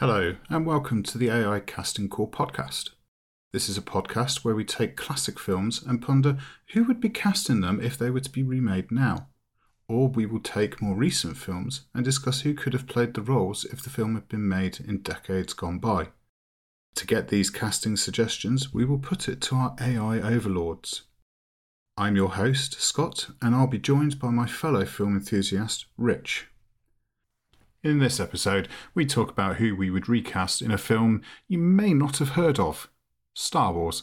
Hello, and welcome to the AI Casting Call podcast. This is a podcast where we take classic films and ponder who would be cast in them if they were to be remade now. Or we will take more recent films and discuss who could have played the roles if the film had been made in decades gone by. To get these casting suggestions, we will put it to our AI overlords. I'm your host, Scott, and I'll be joined by my fellow film enthusiast, Rich. In this episode, we talk about who we would recast in a film you may not have heard of Star Wars.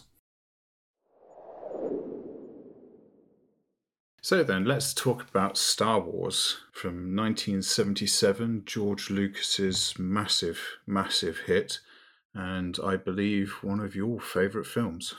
So then, let's talk about Star Wars from 1977, George Lucas's massive, massive hit, and I believe one of your favourite films.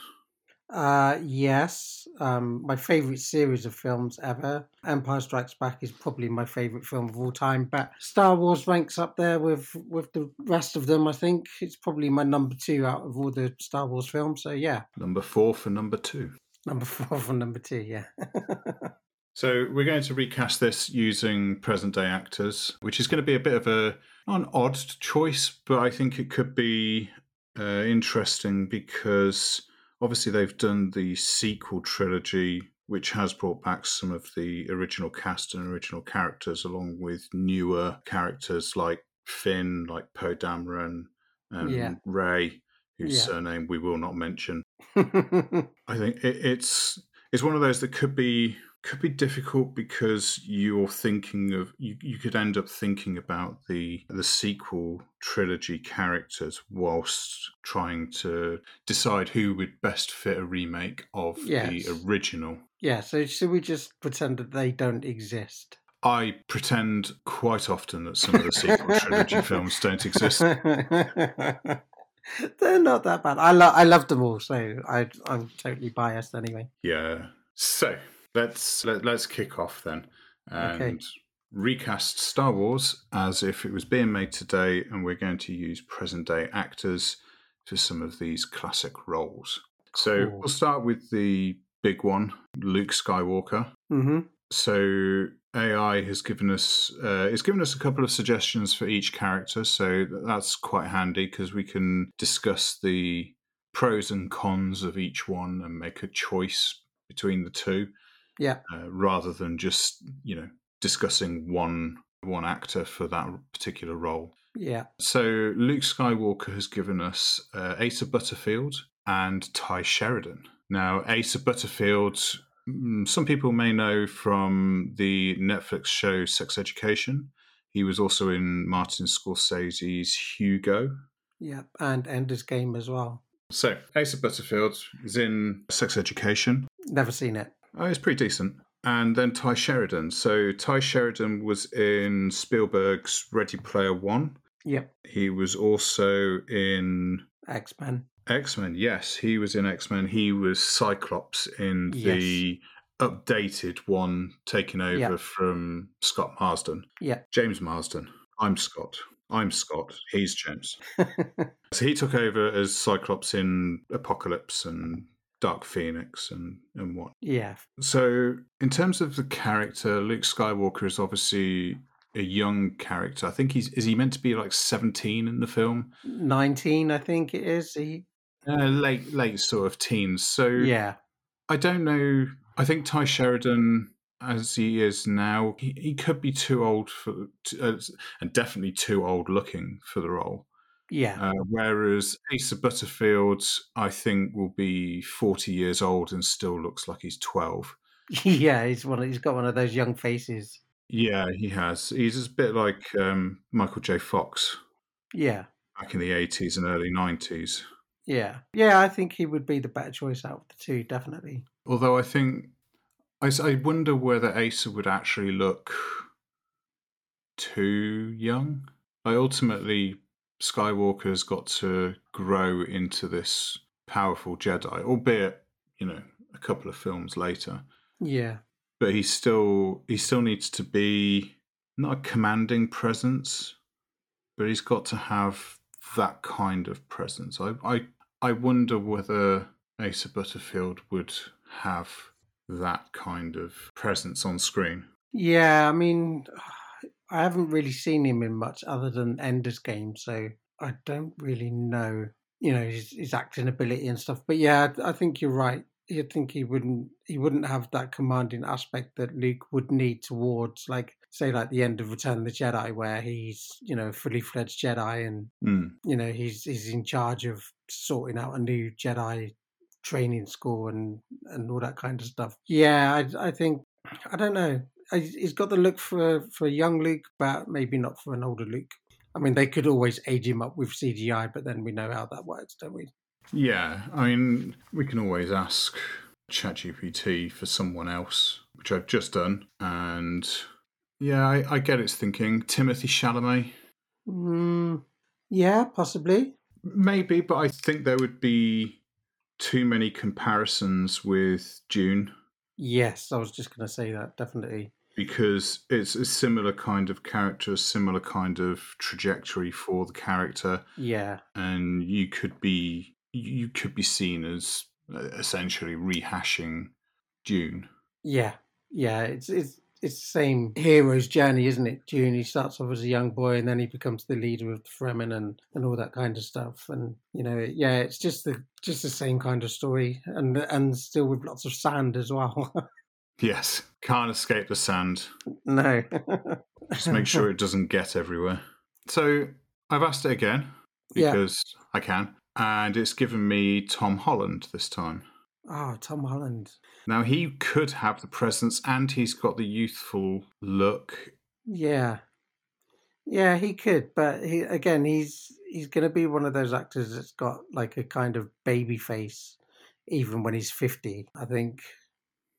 Uh, yes. Um, my favorite series of films ever. Empire Strikes Back is probably my favorite film of all time, but Star Wars ranks up there with with the rest of them. I think it's probably my number two out of all the Star Wars films. So yeah, Number four for number two. number four for number two. Yeah. So we're going to recast this using present day actors, which is going to be a bit of a an odd choice, but I think it could be uh, interesting because obviously they've done the sequel trilogy, which has brought back some of the original cast and original characters, along with newer characters like Finn, like Poe Dameron, and Yeah. Rey, whose Yeah. surname we will not mention. I think it, it's it's one of those that could be could be difficult because you're thinking of you, you could end up thinking about the the sequel trilogy characters whilst trying to decide who would best fit a remake of Yes. the original. yeah. So should we just pretend that they don't exist? I pretend quite often that some of the sequel trilogy films don't exist. They're not that bad. I love I love them all, so I I'm totally biased anyway. Yeah. So let's let, let's kick off then and Okay. recast Star Wars as if it was being made today, and we're going to use present day actors for some of these classic roles. So we'll start with the big one, Luke Skywalker. hmm So AI has given us uh, it's given us a couple of suggestions for each character, so that's quite handy because we can discuss the pros and cons of each one and make a choice between the two, Yeah. uh, rather than just you know discussing one one actor for that particular role. Yeah. So Luke Skywalker has given us uh, Asa Butterfield and Tye Sheridan. Now, Asa Butterfield, mm, some people may know from the Netflix show Sex Education. He was also in Martin Scorsese's Hugo. Yeah. And Ender's Game as well. So Asa Butterfield is in Sex Education. Never seen it. Oh, it's pretty decent. And then Tye Sheridan. So Tye Sheridan was in Spielberg's Ready Player One. Yep. He was also in X Men. X Men, yes, he was in X Men. He was Cyclops in the updated one taken over Yeah. from Scott Marsden. Yeah. James Marsden. I'm Scott. I'm Scott. He's James. So he took over as Cyclops in Apocalypse and Dark Phoenix and, and what. yeah. So, in terms of the character, Luke Skywalker is obviously a young character. I think he's is he meant to be like 17 in the film? 19, I think it is. He, Uh, late late sort of teens. So yeah. I don't know. I think Tye Sheridan, as he is now, he, he could be too old for, uh, and definitely too old looking for the role. Yeah. Uh, whereas Asa Butterfield, I think, will be forty years old and still looks like he's twelve. yeah. He's one. He's got one of those young faces. Yeah, he has. He's a bit like um, Michael J. Fox Yeah. back in the eighties and early nineties. Yeah. Yeah. I think he would be the better choice out of the two, definitely. Although I think I wonder whether Asa would actually look too young. I ultimately, Skywalker's got to grow into this powerful Jedi, albeit you know a couple of films later. Yeah. But he still he still needs to be not a commanding presence, but he's got to have that kind of presence. I I, I wonder whether Asa Butterfield would have that kind of presence on screen. Yeah. I mean, I haven't really seen him in much other than Ender's Game, so I don't really know, you know, his, his acting ability and stuff. But yeah, I, I think you're right. I think he wouldn't he wouldn't have that commanding aspect that Luke would need towards like say like the end of Return of the Jedi where he's you know fully fledged Jedi and Mm. you know he's he's in charge of sorting out a new Jedi training school and and all that kind of stuff. Yeah, I I think I don't know. He's got the look for for a young Luke, but maybe not for an older Luke. I mean, they could always age him up with CGI, but then we know how that works, don't we? Yeah, I mean, we can always ask ChatGPT for someone else, which I've just done. And yeah, I, I get its thinking. Timothée Chalamet, Mm, yeah, possibly. maybe, but I think there would be too many comparisons with Dune Yes, I was just going to say that definitely. Because it's a similar kind of character, a similar kind of trajectory for the character, Yeah, and you could be you could be seen as uh, essentially rehashing Dune. yeah, yeah. It's it's it's the same hero's journey, isn't it? Dune. He starts off as a young boy, and then he becomes the leader of the Fremen and and all that kind of stuff. And you know, yeah, it's just the just the same kind of story, and and still with lots of sand as well. Yes, can't escape the sand. no, Just make sure it doesn't get everywhere. So I've asked it again Yeah. because I can, and it's given me Tom Holland this time. Oh, Tom Holland. Now he could have the presence, and he's got the youthful look. Yeah, yeah, he could, but he again, he's he's going to be one of those actors that's got like a kind of baby face, even when he's fifty. I think,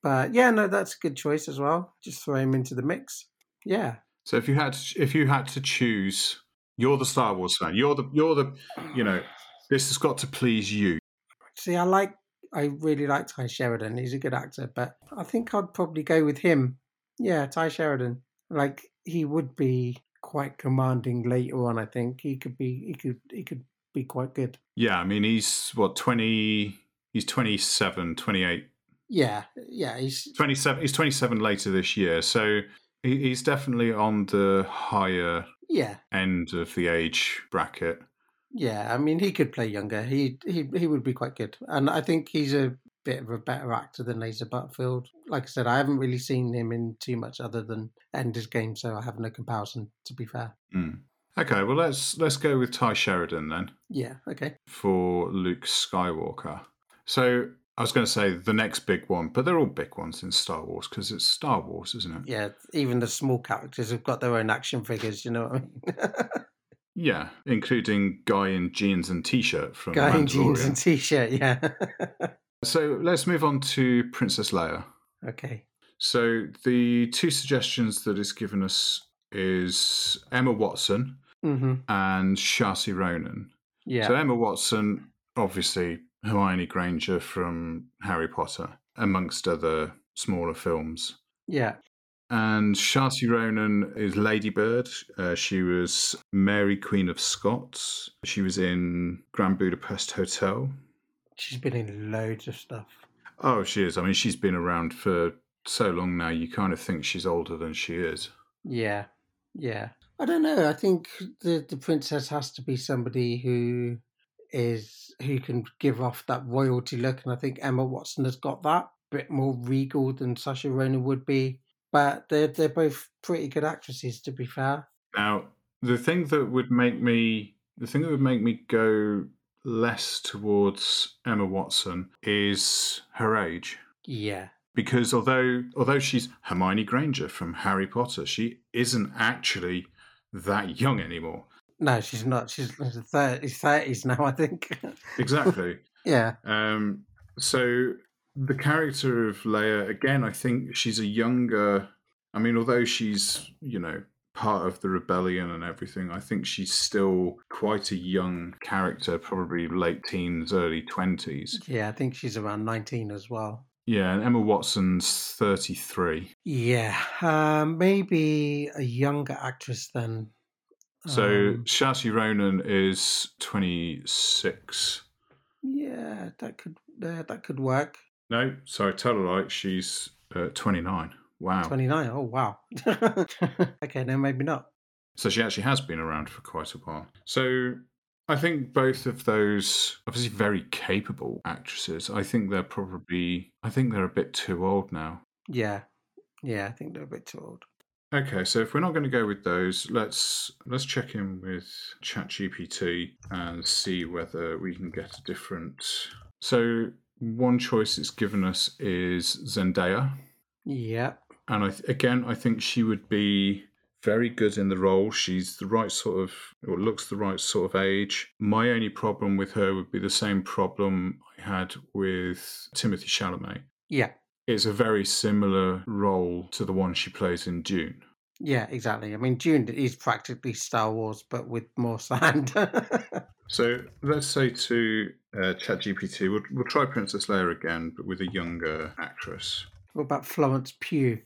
but yeah, no, that's a good choice as well. Just throw him into the mix. Yeah, So if you had if you had to choose, you're the Star Wars fan. You're the you're the you know this has got to please you. see, I like, I really like Tye Sheridan. He's a good actor, but I think I'd probably go with him. Yeah, Tye Sheridan. Like he would be quite commanding later on. I think he could be. He could. He could be quite good. Yeah, I mean he's what twenty. He's 27, 28 Yeah, yeah. He's 27 he's 27 later this year so he's definitely on the higher yeah, end of the age bracket yeah. I mean, he could play younger. He he he would be quite good, and I think he's a bit of a better actor than Asa Butterfield. Like I said, I haven't really seen him in too much other than Ender's Game, so I have no comparison. To be fair. Mm. okay well let's let's go with tye sheridan then Yeah. Okay. for luke skywalker so i was going to say the next big one but they're all big ones in star wars because it's star wars isn't it Yeah. Even the small characters have got their own action figures. You know what I mean? yeah including guy in jeans and t-shirt from Guy in jeans and t-shirt. Yeah. so let's move on to princess leia okay. So the two suggestions that it's given us is Emma Watson hmm and Saoirse Ronan. Yeah. So Emma Watson, obviously Hermione Granger from Harry Potter, amongst other smaller films. yeah. And Saoirse Ronan is Lady Bird. Uh, she was Mary Queen of Scots. She was in Grand Budapest Hotel. She's been in loads of stuff. Oh, she is. I mean, she's been around for so long now, you kind of think she's older than she is. Yeah, yeah. I don't know. I think the the princess has to be somebody who is who can give off that royalty look, and I think Emma Watson has got that bit more regal than Saoirse Ronan would be. But they're they're both pretty good actresses, to be fair. Now, the thing that would make me the thing that would make me go less towards Emma Watson is her age. Yeah, Because although although she's Hermione Granger from Harry Potter, she isn't actually that young anymore. No, she's not. She's thirties, thirties now, I think. Exactly. yeah, um, so the character of Leia, again, I think she's a younger. I mean, although she's you know part of the rebellion and everything, I think she's still quite a young character, probably late teens, early twenties. yeah. I think she's around nineteen as well. Yeah, and Emma Watson's thirty-three. Yeah, um, maybe a younger actress then. So Um, Saoirse Ronan is twenty-six. Yeah, that could uh, that could work. No, sorry, tell her like She's uh, twenty-nine. Wow. Twenty nine. Oh wow. okay, no, maybe not. So she actually has been around for quite a while. So I think both of those obviously very capable actresses. I think they're probably I think they're a bit too old now. Yeah, yeah, I think they're a bit too old. Okay, so if we're not going to go with those, let's let's check in with ChatGPT and see whether we can get a different. So one choice it's given us is Zendaya, Yeah, and I th- again I think she would be very good in the role. She's the right sort of, or looks the right sort of age. My only problem with her would be the same problem I had with Timothée Chalamet. yeah, It's a very similar role to the one she plays in Dune. yeah, exactly. I mean, Dune is practically Star Wars, but with more sand. So let's say to uh, ChatGPT, we'll, we'll try Princess Leia again, but with a younger actress. what about Florence Pugh?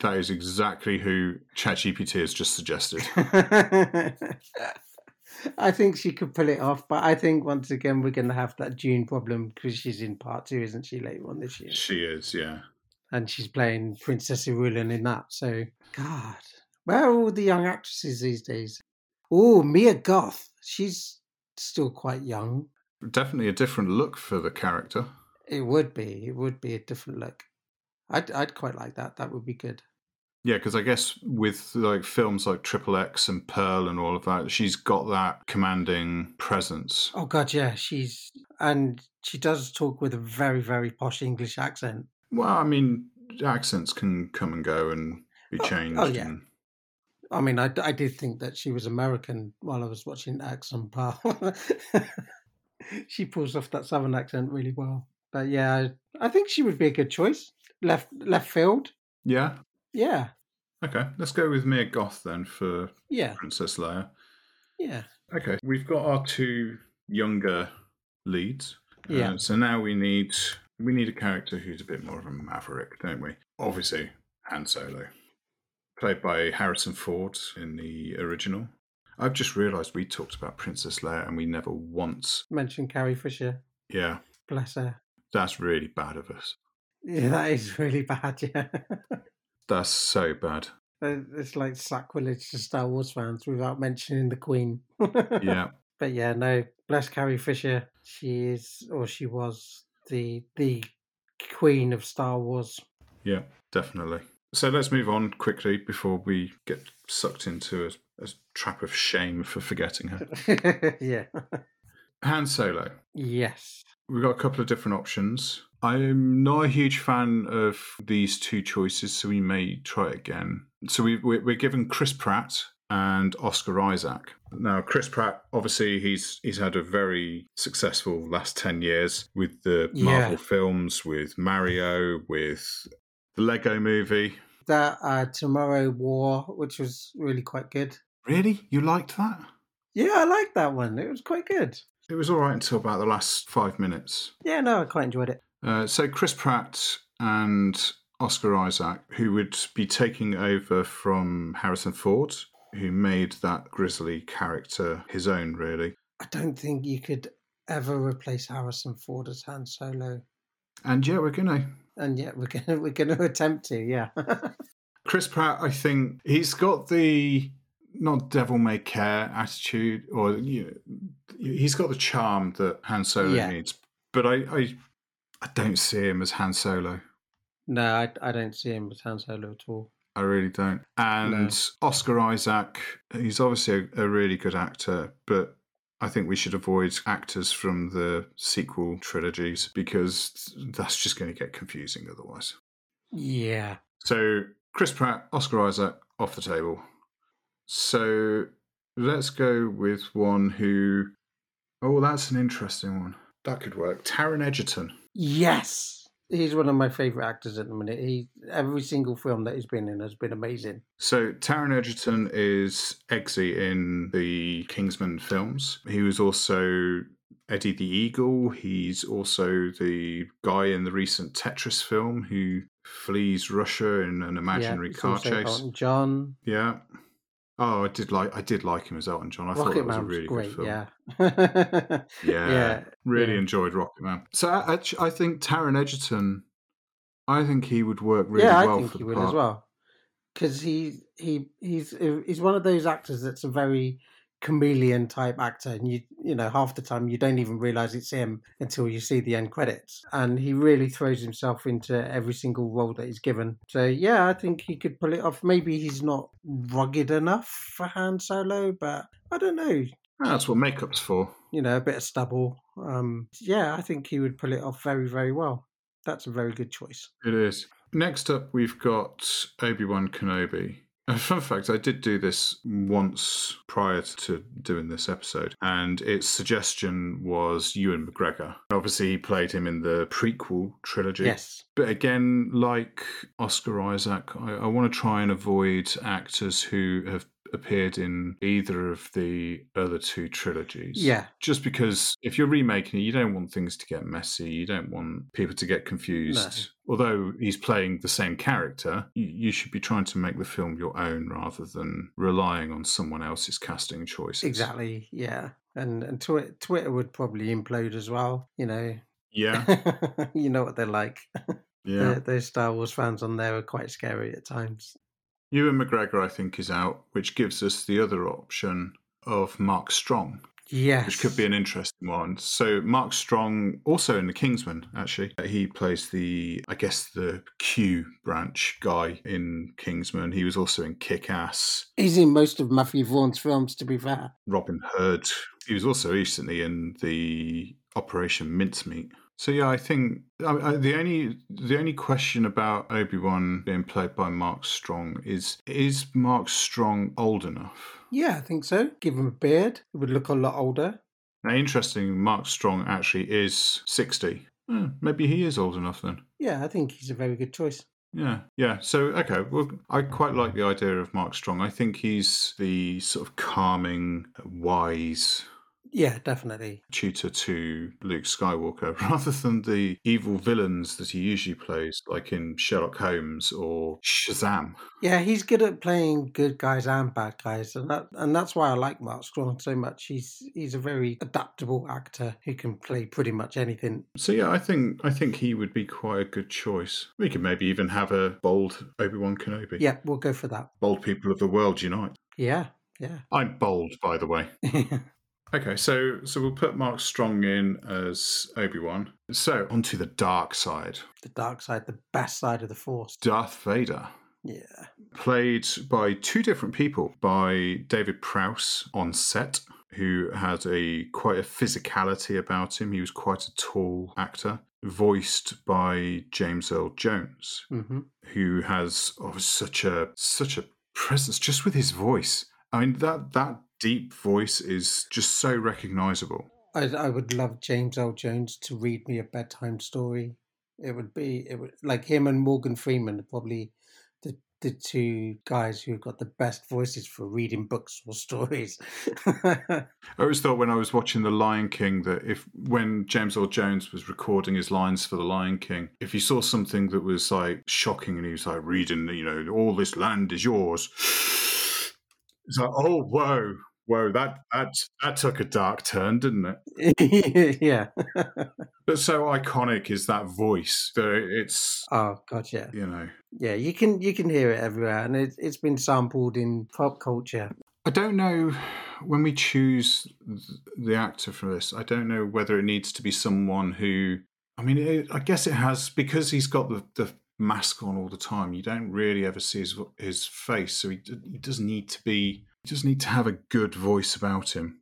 That is exactly who ChatGPT has just suggested. I think she could pull it off, but I think once again we're going to have that Dune problem because she's in part two, isn't she, later on this year? she is, yeah. And she's playing Princess Irulan in that. So, God, where are all the young actresses these days? Oh, Mia Goth. She's still quite young. Definitely a different look for the character. It would be. It would be a different look. I'd, I'd quite like that. That would be good. Yeah, because I guess with like films like Triple X and Pearl and all of that, she's got that commanding presence. Oh God, yeah, she's and she does talk with a very, very posh English accent. Well, I mean, accents can come and go and be Oh- oh, changed. yeah. and- I mean, I, I did think that she was American while I was watching X on Par. she pulls off that southern accent really well. But yeah, I, I think she would be a good choice. Left left field. yeah. Yeah, Okay, let's go with Mia Goth then for yeah, Princess Leia. yeah, Okay, we've got our two younger leads. Yeah. Uh, so now we need we need a character who's a bit more of a maverick, don't we? Obviously, Han Solo, played by Harrison Ford in the original. I've just realised we talked about Princess Leia and we never once. mentioned Carrie Fisher. Yeah, Bless her. that's really bad of us. Yeah, that is really bad. Yeah, That's so bad. it's like sacrilege to Star Wars fans without mentioning the Queen. Yeah, But yeah, no, bless Carrie Fisher. She is, or she was, the the queen of Star Wars. yeah, definitely. So let's move on quickly before we get sucked into a, a trap of shame for forgetting her. yeah. Han Solo. Yes. We've got a couple of different options. I'm not a huge fan of these two choices, so we may try it again. So we, we're, we're given Chris Pratt and Oscar Isaac. Now, Chris Pratt, obviously, he's he's had a very successful last ten years with the Yeah. Marvel films, with Mario, with the Lego Movie. That uh, Tomorrow War, which was really quite good. Really, you liked that? Yeah, I liked that one. It was quite good. It was all right until about the last five minutes. Yeah, no, I quite enjoyed it. Uh, so Chris Pratt and Oscar Isaac, who would be taking over from Harrison Ford, who made that grizzly character his own, really. I don't think you could ever replace Harrison Ford as Han Solo, And yeah, we're gonna. and yet we're gonna we're gonna attempt to. Yeah. Chris Pratt, I think he's got the not devil may care attitude, or you know, he's got the charm that Han Solo Yeah. needs. But I, I, I don't see him as Han Solo. no, I, I don't see him as Han Solo at all. I really don't. And Oscar Isaac, he's obviously a, a really good actor, but I think we should avoid actors from the sequel trilogies because that's just going to get confusing otherwise. Yeah. So, Chris Pratt, Oscar Isaac off the table. So, let's go with one who. Oh, that's an interesting one. That could work. Taron Egerton. Yes. He's one of my favourite actors at the minute. He every single film that he's been in has been amazing. So Taron Egerton is Eggsy in the Kingsman films. He was also Eddie the Eagle. He's also the guy in the recent Tetris film who flees Russia in an imaginary yeah, car chase. Elton John. Yeah. Oh, I did like I did like him as Elton John. I thought it was a really great. good film. Yeah. Yeah, Yeah, really yeah. enjoyed Rocket Man. So I, I, think Taron Egerton, I think he would work really well yeah, I think he would part. as well. Because he he he's he's one of those actors that's a very chameleon type actor and you you know half the time you don't even realize it's him until you see the end credits. And he really throws himself into every single role that he's given. So yeah i think he could pull it off. Maybe he's not rugged enough for han solo but i don't know. That's what makeup's for. you know a bit of stubble. Um yeah i think he would pull it off very very well. That's a very good choice. It is. Next up, we've got Obi Wan Kenobi. A fun fact I did do this once prior to doing this episode, and its suggestion was Ewan McGregor. Obviously, he played him in the prequel trilogy. yes But again, like Oscar Isaac, I, I want to try and avoid actors who have appeared in either of the other two trilogies. yeah Just because if you're remaking it, you don't want things to get messy. You don't want people to get confused. Although he's playing the same character, you, should be trying to make the film your own rather than relying on someone else's casting choices. exactly yeah and and Twi- twitter would probably implode as well you know Yeah. you know what they're like Yeah. The- those Star Wars fans on there are quite scary at times. Ewan McGregor, I think, is out, which gives us the other option of Mark Strong, Yes. which could be an interesting one. So Mark Strong, also in the Kingsman, actually, he plays the, I guess, the Q branch guy in Kingsman. He was also in Kick Ass, He's in most of Matthew Vaughn's films, to be fair. Robin Hood. He was also recently in the Operation Mincemeat. So yeah, I think I, I, the only the only question about Obi Wan being played by Mark Strong is is Mark Strong old enough? Yeah, I think so. Give him a beard, it would look a lot older. Now, interesting, Mark Strong actually is sixty. Hmm, maybe he is old enough then. Yeah, I think he's a very good choice. Yeah, yeah. So okay, well, I quite like the idea of Mark Strong. I think he's the sort of calming, wise Yeah, definitely. tutor to Luke Skywalker rather than the evil villains that he usually plays, like in Sherlock Holmes or Shazam. Yeah, he's good at playing good guys and bad guys, and that and that's why I like Mark Strong so much. He's he's a very adaptable actor who can play pretty much anything. So yeah, I think I think he would be quite a good choice. We could maybe even have a bold Obi Wan Kenobi. Yeah, we'll go for that. Bold people of the world unite. Yeah, yeah. I'm bold, by the way. Okay, so so we'll put Mark Strong in as Obi Wan. So onto the dark side. the dark side, the best side of the Force. Darth Vader. Yeah. played by two different people by David Prowse on set who had a quite a physicality about him he was quite a tall actor voiced by James Earl Jones hmm who has oh, such a such a presence just with his voice I mean that that deep voice is just so recognizable I, I would love James Earl Jones to read me a bedtime story. It would be it would like him and Morgan Freeman probably the the two guys who've got the best voices for reading books or stories. I always thought when I was watching The Lion King that if when James Earl Jones was recording his lines for The Lion King, if he saw something that was like shocking and he was like reading, you know, all this land is yours, it's like, oh, whoa, whoa, that that that took a dark turn, didn't it? yeah. But so iconic is that voice that it's, oh god, yeah, you know, yeah. You can you can hear it everywhere, and it, it's been sampled in pop culture. I don't know when we choose the actor for this. I don't know whether it needs to be someone who. I mean, it, I guess it has because he's got the, the mask on all the time. You don't really ever see his his face, so he he does need to be. He does need to have a good voice about him.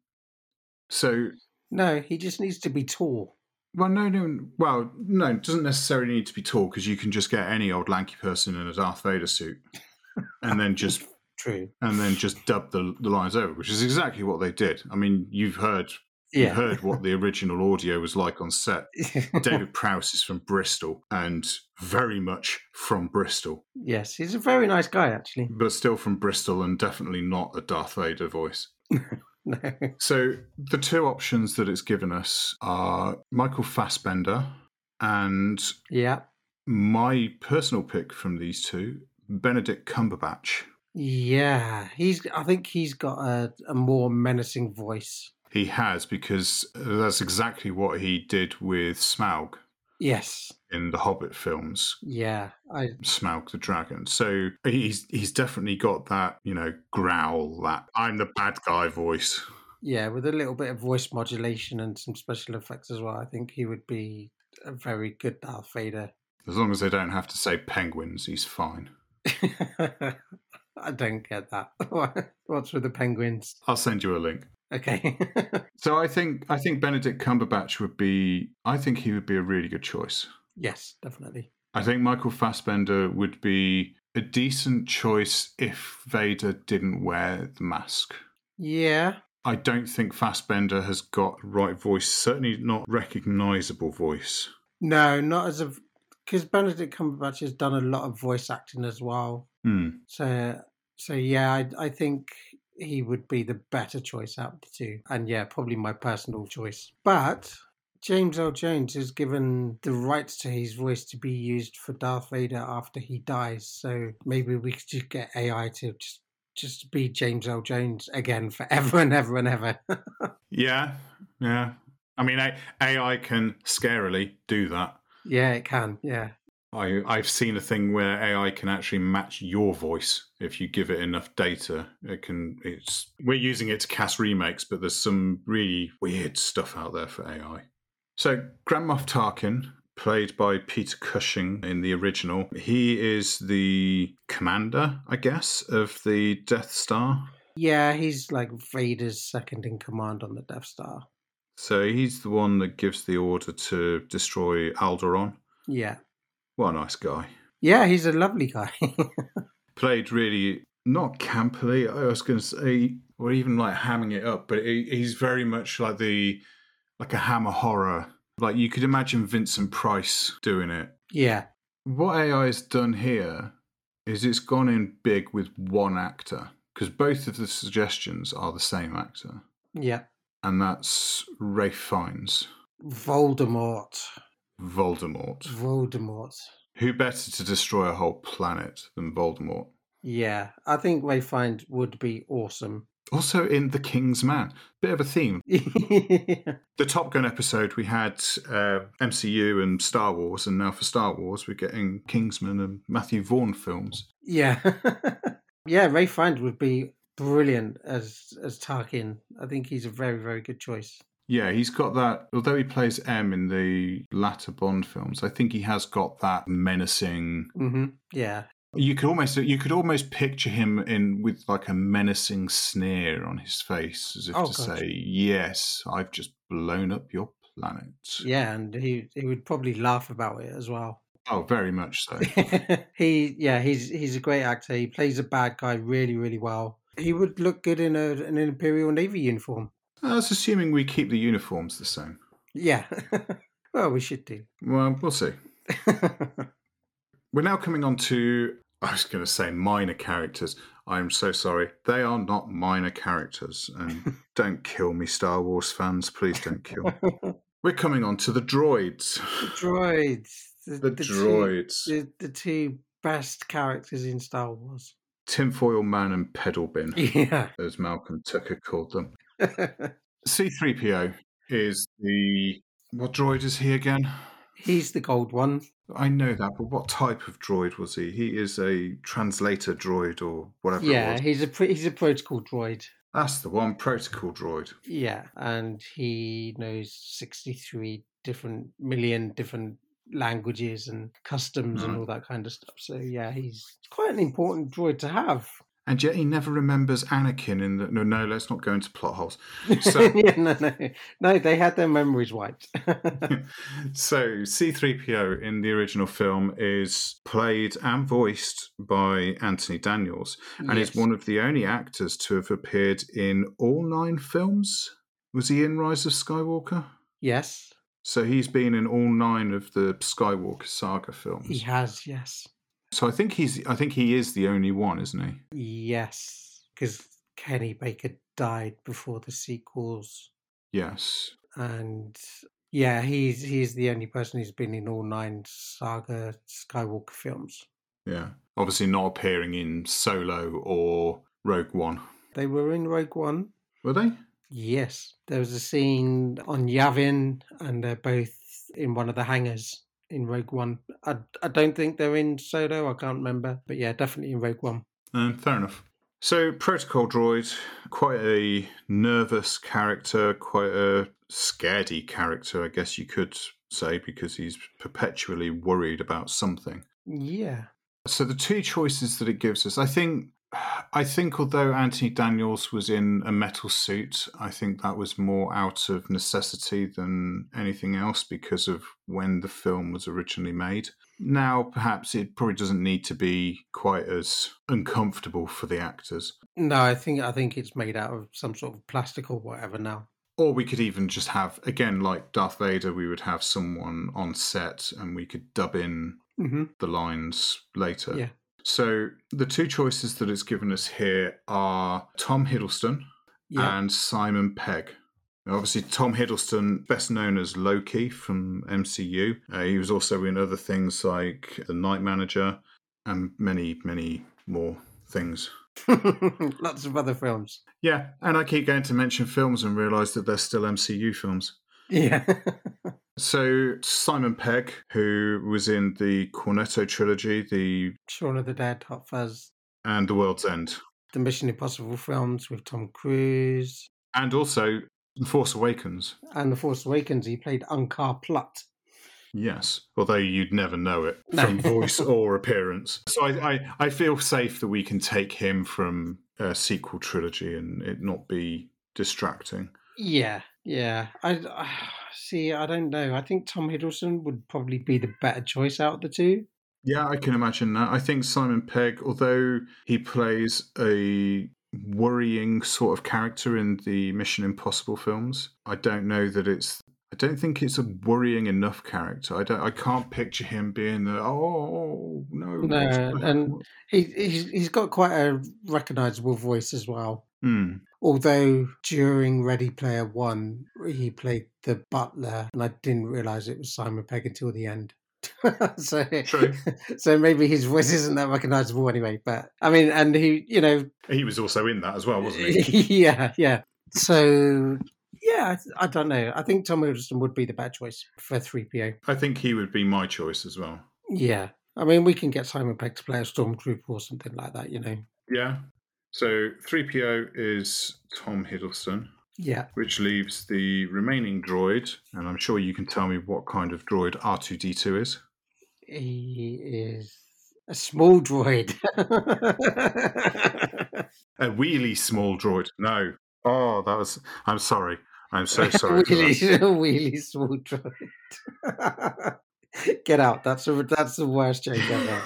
So, No, he just needs to be tall. well, no, no, well, no, it doesn't necessarily need to be tall because you can just get any old lanky person in a Darth Vader suit, and then just True. and then just dub the, the lines over, which is exactly what they did. I mean, you've heard you've heard what the original audio was like on set. David Prowse is from Bristol and very much from Bristol, yes, he's a very nice guy, actually. but still from Bristol and definitely not a Darth Vader voice. No. So the two options that it's given us are Michael Fassbender and yeah. my personal pick from these two, Benedict Cumberbatch. Yeah, he's. I think he's got a, a more menacing voice. He has because that's exactly what he did with Smaug. Yes. in the Hobbit films, Yeah. I Smaug the dragon. So he's he's definitely got that you know growl, that I'm the bad guy voice. yeah, with a little bit of voice modulation and some special effects as well. I think he would be a very good Darth Vader. As long as they don't have to say penguins, he's fine. I don't get that. What's with the penguins? I'll send you a link. Okay. So I think I think Benedict Cumberbatch would be. I think he would be a really good choice. yes, definitely. I think Michael Fassbender would be a decent choice if Vader didn't wear the mask. Yeah. I don't think Fassbender has got the right voice, certainly not recognizable voice. No, not as a because Benedict Cumberbatch has done a lot of voice acting as well. Hmm. So, so yeah, I, I think he would be the better choice out of the two, and yeah, probably my personal choice. But James Earl Jones has given the rights to his voice to be used for Darth Vader after he dies. So maybe we could just get AI to just just be James Earl Jones again forever and ever and ever. Yeah, yeah. I mean, AI can scarily do that. yeah, it can. Yeah. I, I've seen a thing where AI can actually match your voice if you give it enough data. It can. It's we're using it to cast remakes, but there's some really weird stuff out there for AI. So Grand Moff Tarkin, played by Peter Cushing in the original, he is the commander, I guess, of the Death Star. Yeah, he's like Vader's second in command on the Death Star. So he's the one that gives the order to destroy Alderaan. Yeah. What a nice guy. Yeah, he's a lovely guy. played really not campily. I was going to say, or even like hamming it up, but he, he's very much like the like a hammer horror. Like you could imagine Vincent Price doing it. yeah. What AI has done here is it's gone in big with one actor because both of the suggestions are the same actor, Yeah. and that's Ralph Fiennes, Voldemort. Voldemort. Voldemort. Who better to destroy a whole planet than Voldemort? Yeah, I think Ralph Fiennes would be awesome. Also in The King's Man, bit of a theme. yeah. the Top Gun episode, we had uh, MCU and Star Wars, and now for Star Wars, we're getting Kingsman and Matthew Vaughn films. Yeah, yeah, Ralph Fiennes would be brilliant as as Tarkin. I think he's a very very good choice. Yeah, he's got that. Although he plays M in the latter Bond films, I think he has got that menacing. hmm Yeah, You could almost you could almost picture him in with like a menacing sneer on his face, as if Oh, to God. say, "Yes, I've just blown up your planet." yeah, and he he would probably laugh about it as well. Oh, very much so. he yeah he's he's a great actor. He plays a bad guy really really well. He would look good in a in an Imperial Navy uniform. That's assuming we keep the uniforms the same. Yeah, well we should do. Well, we'll see. We're now coming on to, I was going to say minor characters. I'm so sorry. They are not minor characters. And don't kill me, Star Wars fans. Please don't kill me. We're coming on to the droids. The droids. The, The, the droids. Two, the, the two best characters in Star Wars. Tinfoil Man and Pedal Bin, Yeah. as Malcolm Tucker called them. C3PO is the. What droid is he again? He's the gold one. I know that, but what type of droid was he? He is a translator droid or whatever Yeah, he's a he's a protocol droid. That's the one, protocol droid. Yeah, and he knows sixty three different million different languages and customs and mm. all that kind of stuff. So yeah, he's quite an important droid to have. And yet he never remembers Anakin in the. No, no, let's not go into plot holes. So, yeah, no, no, no. They had their memories wiped. so C3PO in the original film is played and voiced by Anthony Daniels and is one of the only actors to have appeared in all nine films. Was he in Rise of Skywalker? Yes, So he's been in all nine of the Skywalker saga films. he has. Yes. So I think he's I think he is the only one, isn't he? Yes, because Kenny Baker died before the sequels, Yes. and yeah, he's he's the only person who's been in all nine Saga Skywalker films. Yeah. Obviously not appearing in Solo or Rogue One. They were in Rogue One. Were they? Yes, there was a scene on Yavin, and they're both in one of the hangars. In Rogue One. I, I don't think they're in Solo. I can't remember, but yeah, definitely in Rogue One. Um, fair enough. So, Protocol Droid, quite a nervous character, quite a scaredy character, I guess you could say, because he's perpetually worried about something. Yeah. So, the two choices that it gives us, I think I think although Anthony Daniels was in a metal suit, I think that was more out of necessity than anything else because of when the film was originally made. Now, perhaps it probably doesn't need to be quite as uncomfortable for the actors. No, I think I think it's made out of some sort of plastic or whatever now. Or we could even just have, again, like Darth Vader, we would have someone on set and we could dub in mm-hmm. the lines later. Yeah. So the two choices that it's given us here are Tom Hiddleston Yeah. and Simon Pegg. Now, obviously, Tom Hiddleston, best known as Loki from MCU. Uh, he was also in other things like The Night Manager and many, many more things. Lots of other films. Yeah, and I keep going to mention films and realise that they're still MCU films. Yeah. So Simon Pegg, who was in the Cornetto trilogy, the Shaun of the Dead, Hot Fuzz, and The World's End, the Mission Impossible films with Tom Cruise, and also The Force Awakens. and The Force Awakens. He played Unkar Plutt. Yes, although you'd never know it No. from voice or appearance. So I, I, I feel safe that we can take him from a sequel trilogy and it not be distracting. Yeah, yeah. I, I see. I don't know. I think Tom Hiddleston would probably be the better choice out of the two. Yeah, I can imagine that. I think Simon Pegg, although he plays a worrying sort of character in the Mission Impossible films, I don't know that it's. I don't think it's a worrying enough character. I don't. I can't picture him being the oh no. No, and he he's, he's got quite a recognizable voice as well. Hmm. Although during Ready Player One, he played the butler, and I didn't realize it was Simon Pegg until the end. so, True. so maybe his voice isn't that recognizable anyway. But I mean, and he, you know, He was also in that as well, wasn't he? yeah, yeah. So yeah, I, I don't know. I think Tom Hiddleston would be the bad choice for three PO. I think he would be my choice as well. Yeah, I mean, we can get Simon Pegg to play a stormtrooper or something like that. You know. Yeah. So 3PO is Tom Hiddleston, Yeah. which leaves the remaining droid, and I'm sure you can tell me what kind of droid R2D2 is. He is a small droid. A wheelie small droid. No. Oh, that was. I'm sorry. I'm so sorry. wheelie, wheelie small droid. Get out. That's a, that's the worst joke ever.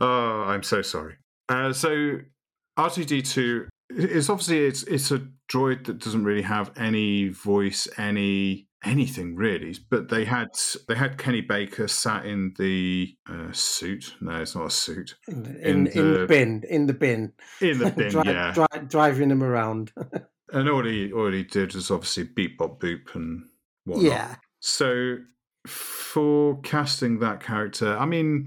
Oh, I'm so sorry. Uh, so R2D2 is obviously it's it's a droid that doesn't really have any voice, any anything really. But they had they had Kenny Baker sat in the uh, suit. No, it's not a suit. in, In in, in the- the bin. In the bin. In the bin, Dri- yeah. dri- driving him around. And all he all he did was obviously beep bop boop and whatnot. yeah. So for casting that character, I mean,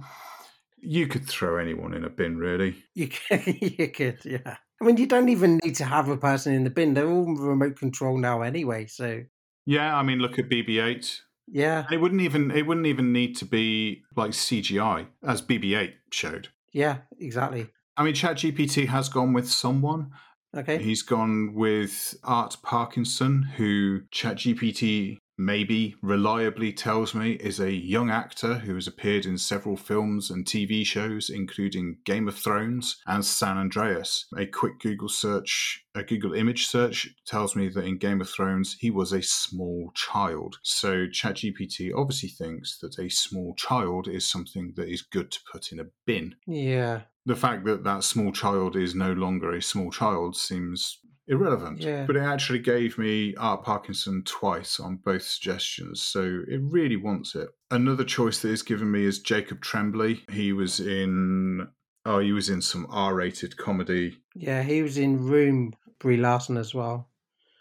you could throw anyone in a bin, really. You could, you could, yeah. I mean, you don't even need to have a person in the bin. They're all remote control now anyway. So, Yeah, I mean, look at BB-8. yeah, And it wouldn't even it wouldn't even need to be like CGI as BB-8 showed. yeah, exactly. I mean, ChatGPT has gone with someone. Okay. He's gone with Art Parkinson, who ChatGPT maybe reliably tells me is a young actor who has appeared in several films and TV shows, including Game of Thrones and San Andreas. A quick Google search, a Google image search, tells me that in Game of Thrones he was a small child. So ChatGPT obviously thinks that a small child is something that is good to put in a bin Yeah, the fact that that small child is no longer a small child seems irrelevant. Yeah. But it actually gave me Art Parkinson twice on both suggestions, so it really wants it. Another choice that is given me is Jacob Tremblay. He was in oh, he was in some R-rated comedy. yeah. He was in Room, Brie Larson as well.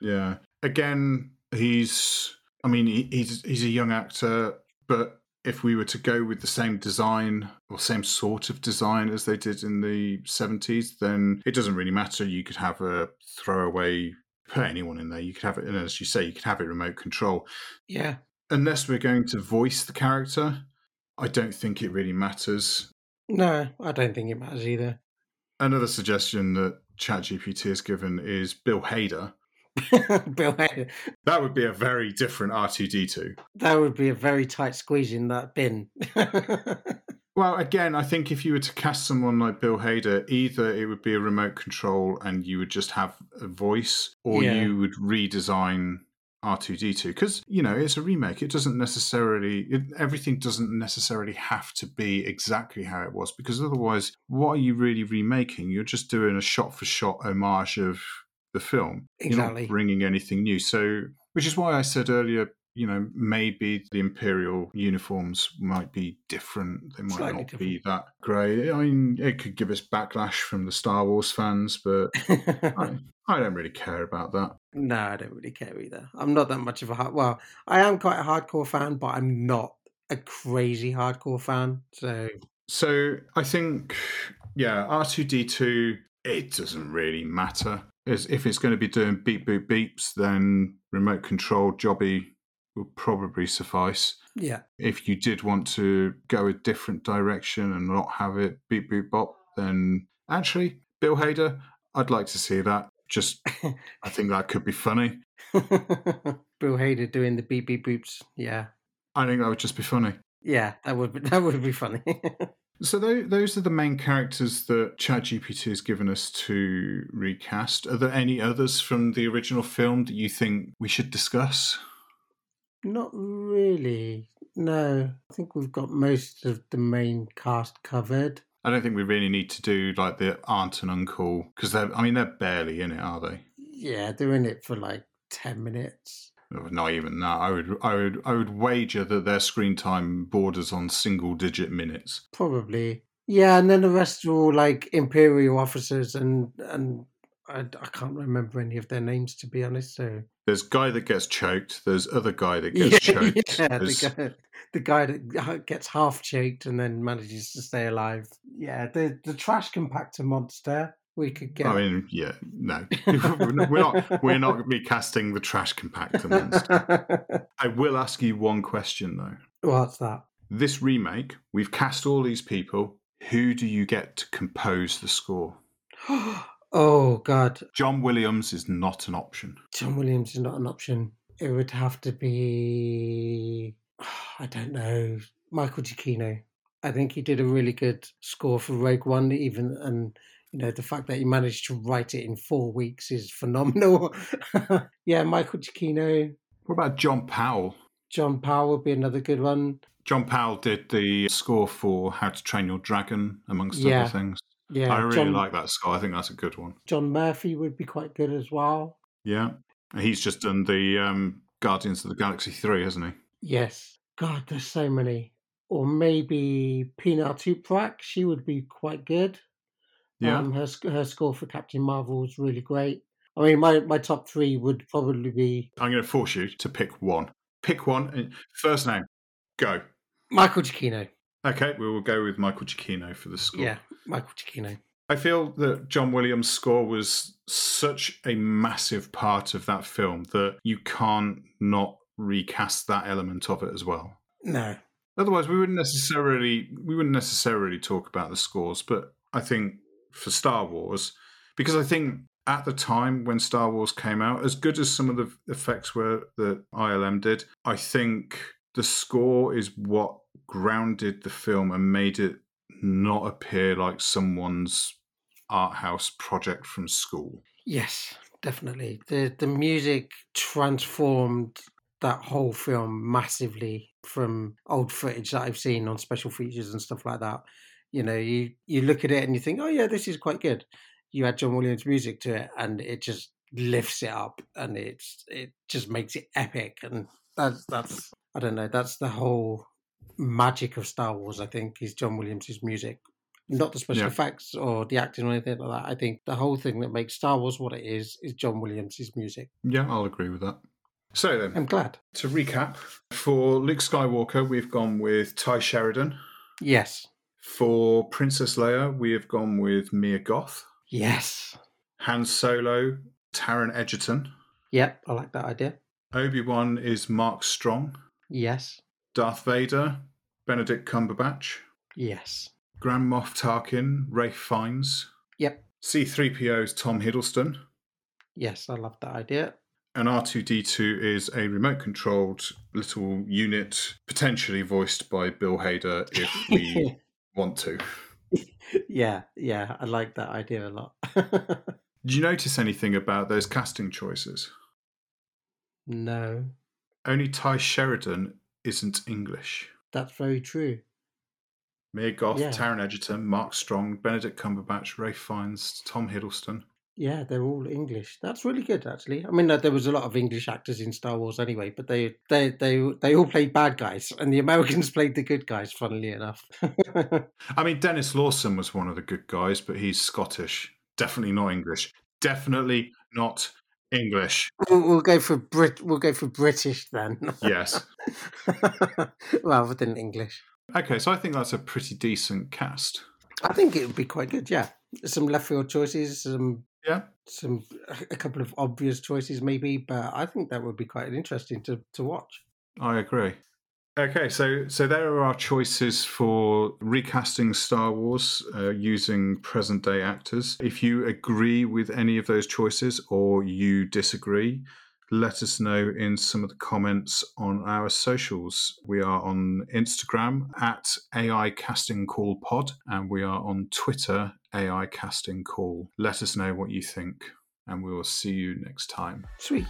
Yeah. Again, he's I mean, he, he's he's a young actor, but if we were to go with the same design or same sort of design as they did in the 70s, then it doesn't really matter. You could have a throwaway, put anyone in there. You could have it, and as you say, you could have it remote control. Yeah, unless we're going to voice the character, I don't think it really matters. No, I don't think it matters either. Another suggestion that ChatGPT has given is Bill Hader. Bill Hader. That would be a very different R2D2. That would be a very tight squeeze in that bin. Well, again, I think if you were to cast someone like Bill Hader, either it would be a remote control and you would just have a voice, or Yeah. you would redesign R2D2 because you know it's a remake. It doesn't necessarily it, everything doesn't necessarily have to be exactly how it was because otherwise, what are you really remaking? You're just doing a shot for shot homage of the film. You're not bringing anything new. So, which is why I said earlier. You know, maybe the imperial uniforms might be different. They might Slightly not be that grey. I mean, it could give us backlash from the Star Wars fans, but I, I don't really care about that. no, I don't really care either. I'm not that much of a hard. Well, I am quite a hardcore fan, but I'm not a crazy hardcore fan. So So I think, yeah, R2D2, it doesn't really matter. If it's going to be doing beep boop beeps, then remote control jobby will probably suffice. yeah, If you did want to go a different direction and not have it beep boop bop, then actually, Bill Hader, I'd like to see that. Just, I think that could be funny. Bill Hader doing the beep beep boops. Yeah, I think that would just be funny. yeah, that would be, that would be funny. So those are the main characters that ChatGPT has given us to recast. Are there any others from the original film that you think we should discuss? Not really. No, I think we've got most of the main cast covered. I don't think we really need to do like the aunt and uncle because they're. I mean, they're barely in it, are they? Yeah, they're in it for like ten minutes. Not even that. I would. I would. I would wager that their screen time borders on single-digit minutes. Probably. Yeah, and then the rest are all like imperial officers, and and I, I can't remember any of their names to be honest. So There's guy that gets choked. There's other guy that gets choked. yeah, There's- the guy, the guy that gets half choked and then manages to stay alive. Yeah, the the trash compactor monster. We could get. I mean, yeah, no, we're not. We're not going to be casting the trash compactor monster. I will ask you one question though. What's that? This remake, we've cast all these people. Who do you get to compose the score? oh God, John Williams is not an option. John Williams is not an option. It would have to be. I don't know. Michael Giacchino. I think he did a really good score for Rogue One, even and you know the fact that he managed to write it in four weeks is phenomenal. yeah, Michael Giacchino, What about John Powell? John Powell would be another good one. John Powell did the score for How to Train Your Dragon, amongst Yeah. other things. Yeah, I really John, like that score. I think that's a good one. John Murphy would be quite good as well. Yeah. He's just done the um, Guardians of the Galaxy 3, hasn't he? Yes. God, there's so many. Or maybe Pinar Toprak. She would be quite good. Yeah. Um, her her score for Captain Marvel was really great. I mean, my, my top three would probably be I'm going to force you to pick one. Pick one. and- First name. Go. Michael Giacchino. Okay, we will go with Michael Giacchino for the score. Yeah, Michael Giacchino. I feel that John Williams' score was such a massive part of that film that you can't not recast that element of it as well. No. Otherwise, we wouldn't necessarily we wouldn't necessarily talk about the scores. But I think for Star Wars, because I think at the time when Star Wars came out, as good as some of the effects were that ILM did, I think the score is what grounded the film and made it not appear like someone's art house project from school. Yes, definitely. The the music transformed that whole film massively from old footage that I've seen on special features and stuff like that. You know, you you look at it and you think, "Oh yeah, this is quite good." You add John Williams music to it and it just lifts it up and it's it just makes it epic and that's that's I don't know, that's the whole magic of Star Wars, I think, is John Williams' music. Not the special Yeah. effects or the acting or anything like that. I think the whole thing that makes Star Wars what it is is John Williams' music. Yeah, I'll agree with that. So then, I'm glad. to recap, for Luke Skywalker, we've gone with Tye Sheridan. Yes. For Princess Leia, we have gone with Mia Goth. Yes. Han Solo, Taron Egerton. Yep, I like that idea. Obi Wan is Mark Strong. Yes. Darth Vader, Benedict Cumberbatch. Yes. Grand Moff Tarkin, Ralph Fiennes. Yep. C3PO's Tom Hiddleston. Yes, I love that idea. And R2D2 is a remote controlled little unit, potentially voiced by Bill Hader if we want to. yeah, yeah, I like that idea a lot. Did you notice anything about those casting choices? no, Only Tye Sheridan isn't English. that's very true. Mia Goth, Yeah. Taron Egerton, Mark Strong, Benedict Cumberbatch, Ralph Fiennes, Tom Hiddleston. Yeah, they're all English. That's really good, actually. I mean, there was a lot of English actors in Star Wars anyway, but they they they they all played bad guys, and the Americans played the good guys. Funnily enough. I mean, Denis Lawson was one of the good guys, but he's Scottish. Definitely not English. Definitely not English. we'll, we'll go for Brit. We'll go for British then, Yes. rather than English. Okay, so I think that's a pretty decent cast. I think it would be quite good. Yeah, some left field choices, some Yeah. some a couple of obvious choices maybe, but I think that would be quite interesting to to watch. I agree. Okay, so so there are our choices for recasting Star Wars uh, using present day actors. If you agree with any of those choices or you disagree, let us know in some of the comments on our socials. We are on Instagram at AI Casting Call Pod, and we are on Twitter AI Casting Call. Let us know what you think, and we will see you next time. Sweet.